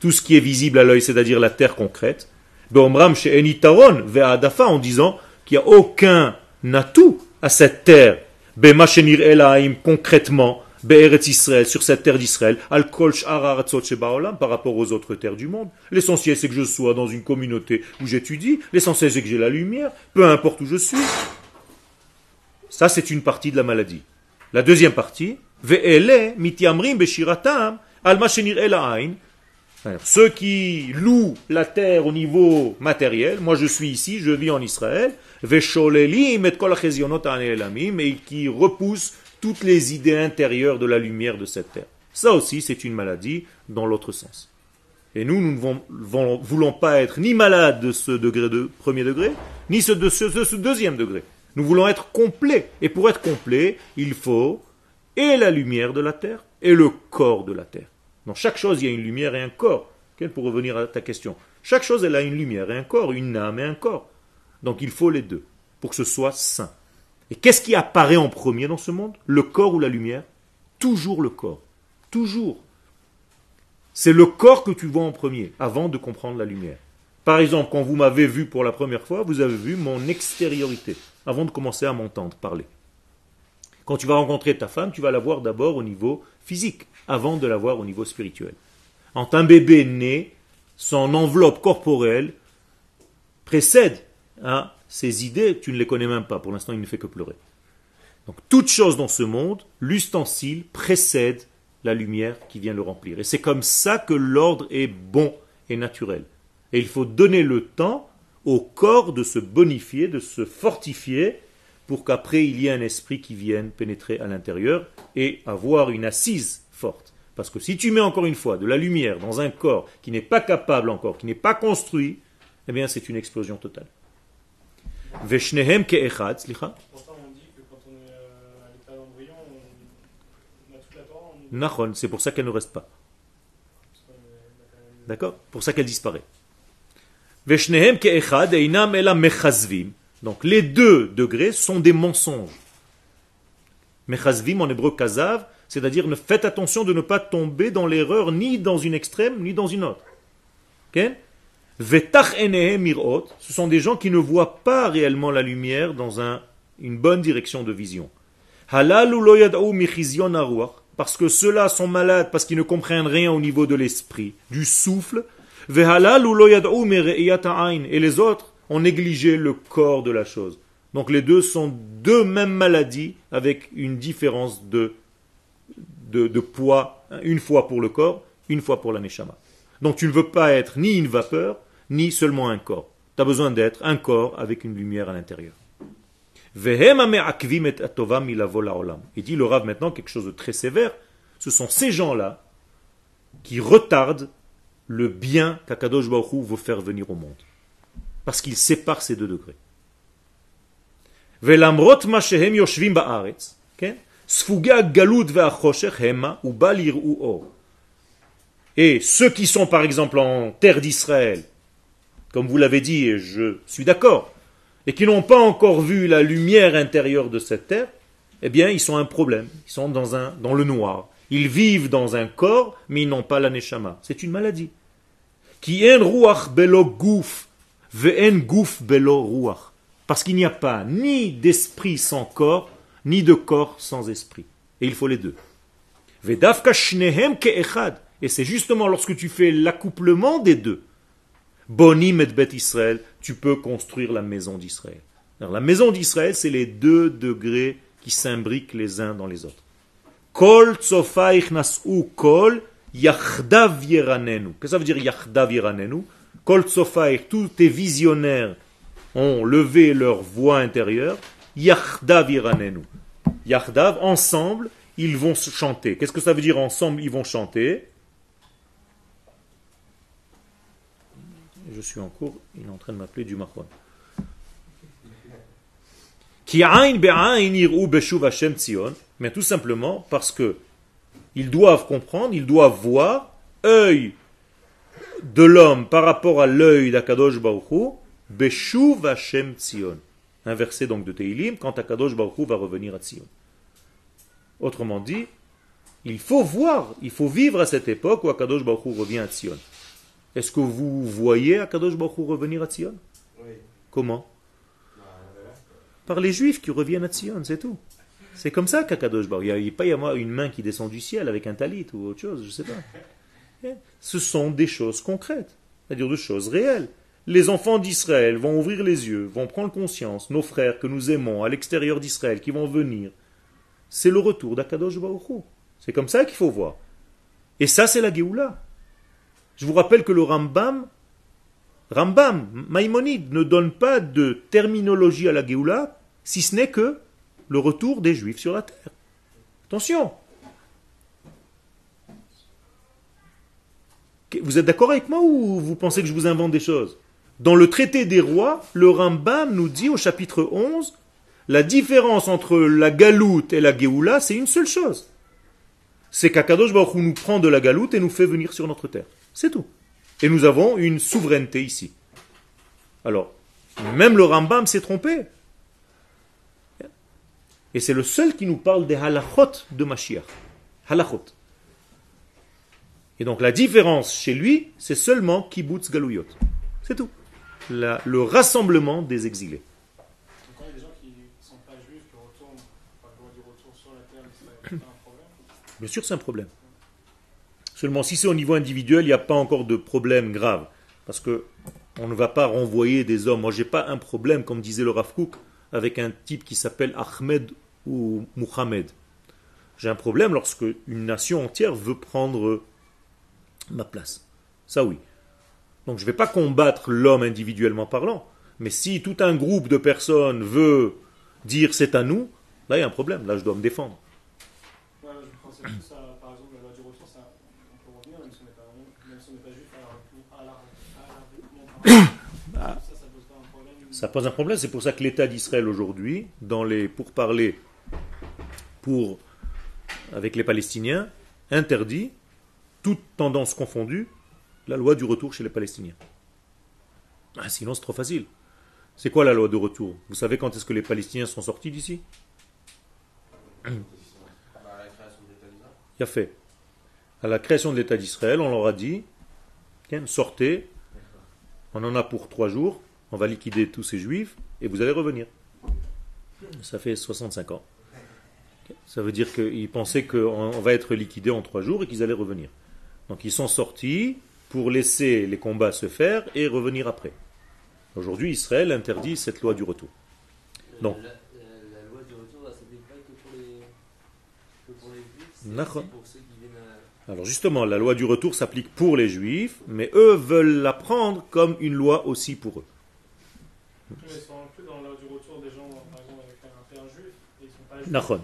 tout ce qui est visible à l'œil, c'est-à-dire la terre concrète. en disant qu'il n'y a aucun atout à cette terre, concrètement, Israël, sur cette terre d'Israël, par rapport aux autres terres du monde. L'essentiel c'est que je sois dans une communauté où j'étudie, l'essentiel c'est que j'ai la lumière, peu importe où je suis. Ça, c'est une partie de la maladie. La deuxième partie, ceux qui louent la terre au niveau matériel, moi je suis ici, je vis en Israël, et qui repoussent toutes les idées intérieures de la lumière de cette terre. Ça aussi, c'est une maladie dans l'autre sens. Et nous, nous ne voulons pas être ni malades de ce degré de premier degré, ni de ce deuxième degré. Nous voulons être complets. Et pour être complet, il faut et la lumière de la terre et le corps de la terre. Dans chaque chose, il y a une lumière et un corps. Pour revenir à ta question. Chaque chose, elle a une lumière et un corps, une âme et un corps. Donc il faut les deux pour que ce soit sain. Et qu'est-ce qui apparaît en premier dans ce monde? Le corps ou la lumière? Toujours le corps. Toujours. C'est le corps que tu vois en premier, avant de comprendre la lumière. Par exemple, quand vous m'avez vu pour la première fois, vous avez vu mon extériorité, avant de commencer à m'entendre parler. Quand tu vas rencontrer ta femme, tu vas la voir d'abord au niveau physique, avant de la voir au niveau spirituel. Quand un bébé né, son enveloppe corporelle précède à ses idées, tu ne les connais même pas, pour l'instant il ne fait que pleurer. Donc toute chose dans ce monde, l'ustensile précède la lumière qui vient le remplir. Et c'est comme ça que l'ordre est bon et naturel. Et il faut donner le temps au corps de se bonifier, de se fortifier, pour qu'après il y ait un esprit qui vienne pénétrer à l'intérieur et avoir une assise forte. Parce que si tu mets encore une fois de la lumière dans un corps qui n'est pas capable encore, qui n'est pas construit, eh bien c'est une explosion totale. Veshnehem ke'echad, slicha. Nachon, c'est pour ça qu'elle ne reste pas. D'accord? Pour ça qu'elle disparaît. Veshnehem ke'echad einam ela mechazvim. Donc les deux degrés sont des mensonges. Mechazvim en hébreu kazav, c'est-à-dire ne faites attention de ne pas tomber dans l'erreur ni dans une extrême ni dans une autre. Okay? Ce sont des gens qui ne voient pas réellement la lumière dans un, une bonne direction de vision. Parce que ceux-là sont malades parce qu'ils ne comprennent rien au niveau de l'esprit, du souffle. Et les autres? Ont négligé le corps de la chose. Donc les deux sont deux mêmes maladies avec une différence de poids, une fois pour le corps, une fois pour la neshama. Donc tu ne veux pas être ni une vapeur, ni seulement un corps. Tu as besoin d'être un corps avec une lumière à l'intérieur. Il dit le Rav maintenant quelque chose de très sévère. Ce sont ces gens-là qui retardent le bien qu'Akadosh Baruch veut faire venir au monde. Parce qu'ils séparent ces deux degrés. Et ceux qui sont par exemple en terre d'Israël, comme vous l'avez dit, et je suis d'accord, et qui n'ont pas encore vu la lumière intérieure de cette terre, eh bien, ils sont un problème. Ils sont dans, un, dans le noir. Ils vivent dans un corps, mais ils n'ont pas la neshama. C'est une maladie. Qui en ruach belo gouf, ve'en gouf belo ruach. Parce qu'il n'y a pas ni d'esprit sans corps, ni de corps sans esprit. Et il faut les deux. Vedavka shnehem ke'echad. Et c'est justement lorsque tu fais l'accouplement des deux, Bonim et Bet Israël, tu peux construire la maison d'Israël. La maison d'Israël, c'est les deux degrés qui s'imbriquent les uns dans les autres. Kol kol. Qu'est-ce que ça veut dire yachdav yeranenu? Kol tous tes visionnaires ont levé leur voix intérieure. Yachdav yeranenu. Yachdav, ensemble, ils vont chanter. Qu'est-ce que ça veut dire ensemble, ils vont chanter? Je suis en cours, il est en train de m'appeler du Mahon. Mais tout simplement parce que ils doivent comprendre, ils doivent voir, œil de l'homme par rapport à l'œil d'Akadosh Baruch Beshuv Hashem Tzion. Un verset donc de Teilim, quand Akadosh Baruch va revenir à Tzion. Autrement dit, il faut voir, il faut vivre à cette époque où Akadosh Baruch revient à Tzion. Est-ce que vous voyez Akadosh Baruch revenir à Tzion? Oui. Comment? Par les juifs qui reviennent à Tzion, c'est tout. C'est comme ça qu'Akadosh Baruch. Il n'y a pas y avoir une main qui descend du ciel avec un talit ou autre chose, je ne sais pas. (laughs) Ce sont des choses concrètes, c'est-à-dire des choses réelles. les enfants d'Israël vont ouvrir les yeux, vont prendre conscience, nos frères que nous aimons à l'extérieur d'Israël, qui vont venir, c'est le retour d'Akadosh Baruch C'est comme ça qu'il faut voir. Et ça, c'est la Géoula. Je vous rappelle que le Rambam, Rambam, Maïmonide, ne donne pas de terminologie à la Géoula, si ce n'est que le retour des Juifs sur la terre. Attention. Vous êtes d'accord avec moi ou vous pensez que je vous invente des choses? Dans le traité des rois, le Rambam nous dit au chapitre 11, la différence entre la galoute et la Géoula, c'est une seule chose. C'est qu'Akadosh Baruch nous prend de la galoute et nous fait venir sur notre terre. C'est tout. Et nous avons une souveraineté ici. Alors, même le Rambam s'est trompé. Et c'est le seul qui nous parle des halachot de Mashiach. Halachot. Et donc la différence chez lui, c'est seulement kibbutz galuyot. C'est tout. le rassemblement des exilés. Quand il y a des gens qui ne sont pas juifs, qui retournent, du retour sur la terre, c'est un problème Bien sûr, c'est un problème. Seulement, si c'est au niveau individuel, il n'y a pas encore de problème grave. Parce que on ne va pas renvoyer des hommes. Moi, j'ai pas un problème, comme disait le Rav Kook, avec un type qui s'appelle Ahmed ou Muhammad. J'ai un problème lorsque une nation entière veut prendre ma place. Ça oui. Donc je ne vais pas combattre l'homme individuellement parlant. Mais si tout un groupe de personnes veut dire c'est à nous, là il y a un problème. Là je dois me défendre. Ça pose un problème, c'est pour ça que l'État d'Israël aujourd'hui, dans les pourparlers pour, avec les Palestiniens, interdit, toute tendance confondue, la loi du retour chez les Palestiniens. Ah, sinon c'est trop facile. C'est quoi la loi de retour? Vous savez quand est-ce que les Palestiniens sont sortis d'ici? Il a fait. À la création de l'État d'Israël, on leur a dit sortez, on en a pour trois jours, on va liquider tous ces juifs et vous allez revenir. Ça fait 65 ans. Ça veut dire qu'ils pensaient qu'on va être liquidé en trois jours et qu'ils allaient revenir. Donc ils sont sortis pour laisser les combats se faire et revenir après. Aujourd'hui, Israël interdit cette loi du retour. Donc, la, loi du retour, ça pas que pour les, juifs, Alors justement, la loi du retour s'applique pour les juifs, mais eux veulent la prendre comme une loi aussi pour eux.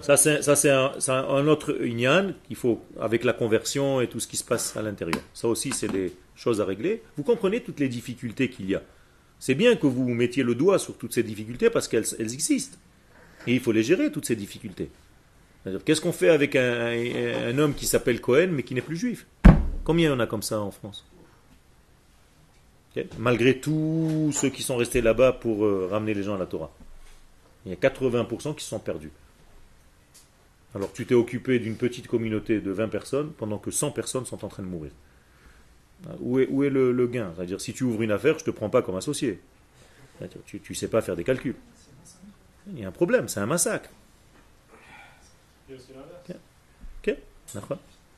Ça, c'est un, autre inyan qu'il faut, avec la conversion et tout ce qui se passe à l'intérieur. Ça aussi, c'est des choses à régler. Vous comprenez toutes les difficultés qu'il y a. C'est bien que vous mettiez le doigt sur toutes ces difficultés parce qu'elles existent. Et il faut les gérer, toutes ces difficultés. Qu'est-ce qu'on fait avec un, homme qui s'appelle Cohen mais qui n'est plus juif? Combien il y en a comme ça en France? Malgré tous ceux qui sont restés là-bas pour euh, ramener les gens à la Torah. Il y a 80% qui se sont perdus. Alors tu t'es occupé d'une petite communauté de 20 personnes pendant que 100 personnes sont en train de mourir. Où est, où est le, gain? C'est-à-dire si tu ouvres une affaire, je ne te prends pas comme associé. Tu ne sais pas faire des calculs. Il y a un problème, c'est un massacre.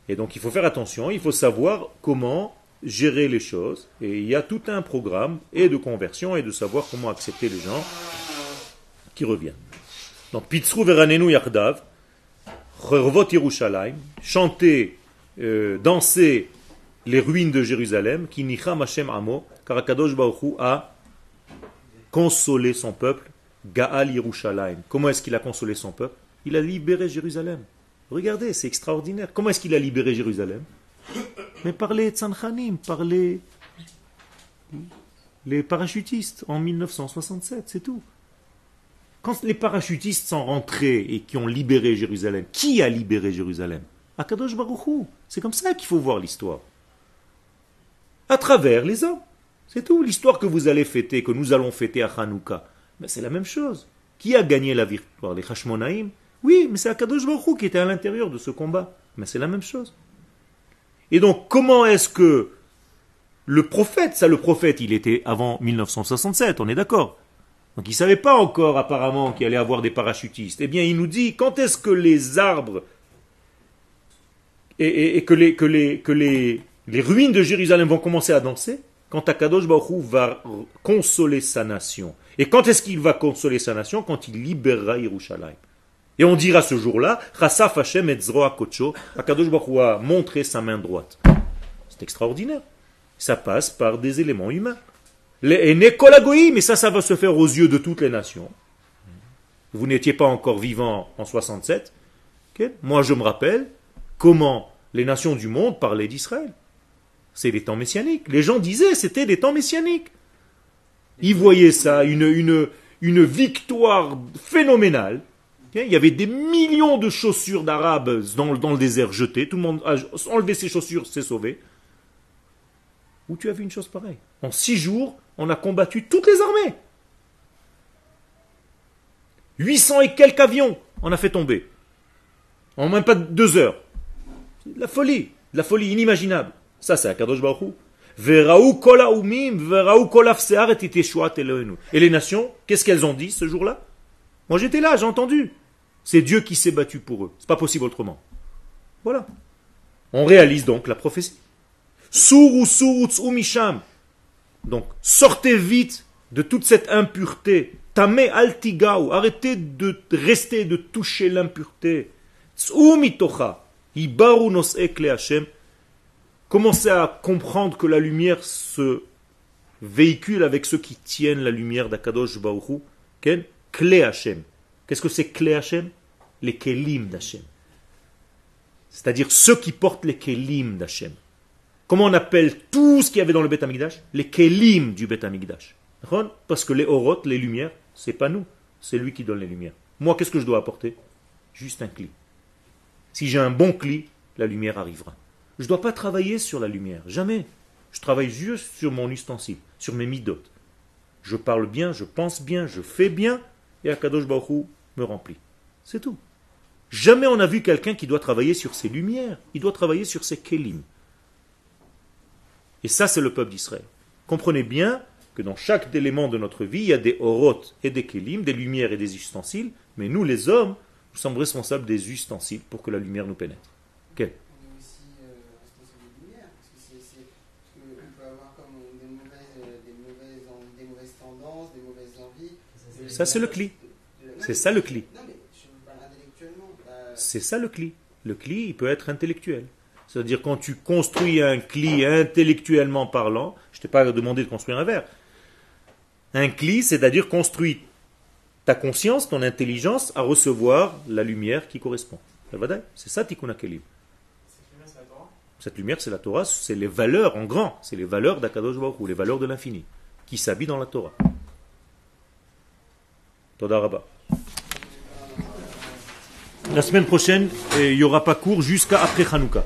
Et donc il faut faire attention, il faut savoir comment gérer les choses. Et il y a tout un programme et de conversion et de savoir comment accepter les gens qui reviennent. Donc Pitzru Veranenu Yardav, chanter, euh, danser les ruines de Jérusalem, qui nicham Hashem amo, car Akadosh a consolé son peuple, Gaal Yerushalayim. Comment est-ce qu'il a consolé son peuple? Il a libéré Jérusalem. Regardez, c'est extraordinaire. Comment est-ce qu'il a libéré Jérusalem? Mais par les Tzanchanim, par les parachutistes en 1967, c'est tout. Quand les parachutistes sont rentrés et qui ont libéré Jérusalem, qui a libéré Jérusalem? Akadosh Baruchou. C'est comme ça qu'il faut voir l'histoire. À travers les hommes. C'est tout. L'histoire que vous allez fêter, que nous allons fêter à Hanouka, ben, c'est la même chose. Qui a gagné la victoire? Les Hashmonaïm? Oui, mais c'est Akadosh Baruchou qui était à l'intérieur de ce combat. Mais c'est la même chose. Et donc, comment est-ce que le prophète, ça le prophète, il était avant 1967, on est d'accord donc il ne savait pas encore apparemment qu'il allait avoir des parachutistes. Eh bien, il nous dit quand est-ce que les arbres et, que, les, ruines de Jérusalem vont commencer à danser? Quand Akadosh Baruch va consoler sa nation. Et quand est-ce qu'il va consoler sa nation? Quand il libérera Yerushalayim. Et on dira ce jour-là, Chassaf Hashem et Kocho, Akadosh Baruch a montré sa main droite. C'est extraordinaire. Ça passe par des éléments humains. Les mais ça, ça va se faire aux yeux de toutes les nations. Vous n'étiez pas encore vivant en 67. Moi, je me rappelle comment les nations du monde parlaient d'Israël. C'est les temps messianiques. Les gens disaient c'était des temps messianiques. Ils voyaient ça, une, une, une victoire phénoménale. Il y avait des millions de chaussures d'Arabes dans, dans, le désert jetées. Tout le monde a enlevé ses chaussures, s'est sauvé. Où tu as vu une chose pareille En six jours, on a combattu toutes les armées. 800 et quelques avions, on a fait tomber. En même pas deux heures. la folie, la folie inimaginable. Ça, c'est Akadosh Baruch et les nations, qu'est-ce qu'elles ont dit ce jour-là? Moi j'étais là, j'ai entendu. C'est Dieu qui s'est battu pour eux. C'est pas possible autrement. Voilà. On réalise donc la prophétie. ou misham. Donc, sortez vite de toute cette impureté. Tamé altigaou. Arrêtez de rester, de toucher l'impureté. Commencez à comprendre que la lumière se véhicule avec ceux qui tiennent la lumière d'Akadosh Baruchu. Clé Hashem. Qu'est-ce que c'est Clé Les Kelim d'Hashem. C'est-à-dire ceux qui portent les Kelim d'Hashem. Comment on appelle tout ce qu'il y avait dans le Beth Amikdash Les Kelim du Beth Amikdash. Parce que les Oroth, les lumières, c'est pas nous, c'est lui qui donne les lumières. Moi, qu'est-ce que je dois apporter? Juste un cli. Si j'ai un bon cli, la lumière arrivera. Je ne dois pas travailler sur la lumière, jamais. Je travaille juste sur mon ustensile, sur mes midotes. Je parle bien, je pense bien, je fais bien, et Akadosh Baruch me remplit. C'est tout. Jamais on a vu quelqu'un qui doit travailler sur ses lumières, il doit travailler sur ses kelim. Et ça, c'est le peuple d'Israël. Comprenez bien que dans chaque élément de notre vie, il y a des orotes et des kelim, des lumières et des ustensiles, mais nous, les hommes, nous sommes responsables des ustensiles pour que la lumière nous pénètre. Quel? Ça, c'est le cli. C'est ça le cli. C'est ça le cli. Le cli, il peut être intellectuel. C'est-à-dire quand tu construis un cli intellectuellement parlant, je t'ai pas demandé de construire un verre. Un cli, c'est-à-dire construit ta conscience, ton intelligence à recevoir la lumière qui correspond. C'est ça Tikkun Kelim. Cette lumière, c'est la Torah, c'est les valeurs en grand, c'est les valeurs d'Akadosh Baruch les valeurs de l'infini, qui s'habillent dans la Torah. La semaine prochaine, il n'y aura pas cours jusqu'à après Hanouka.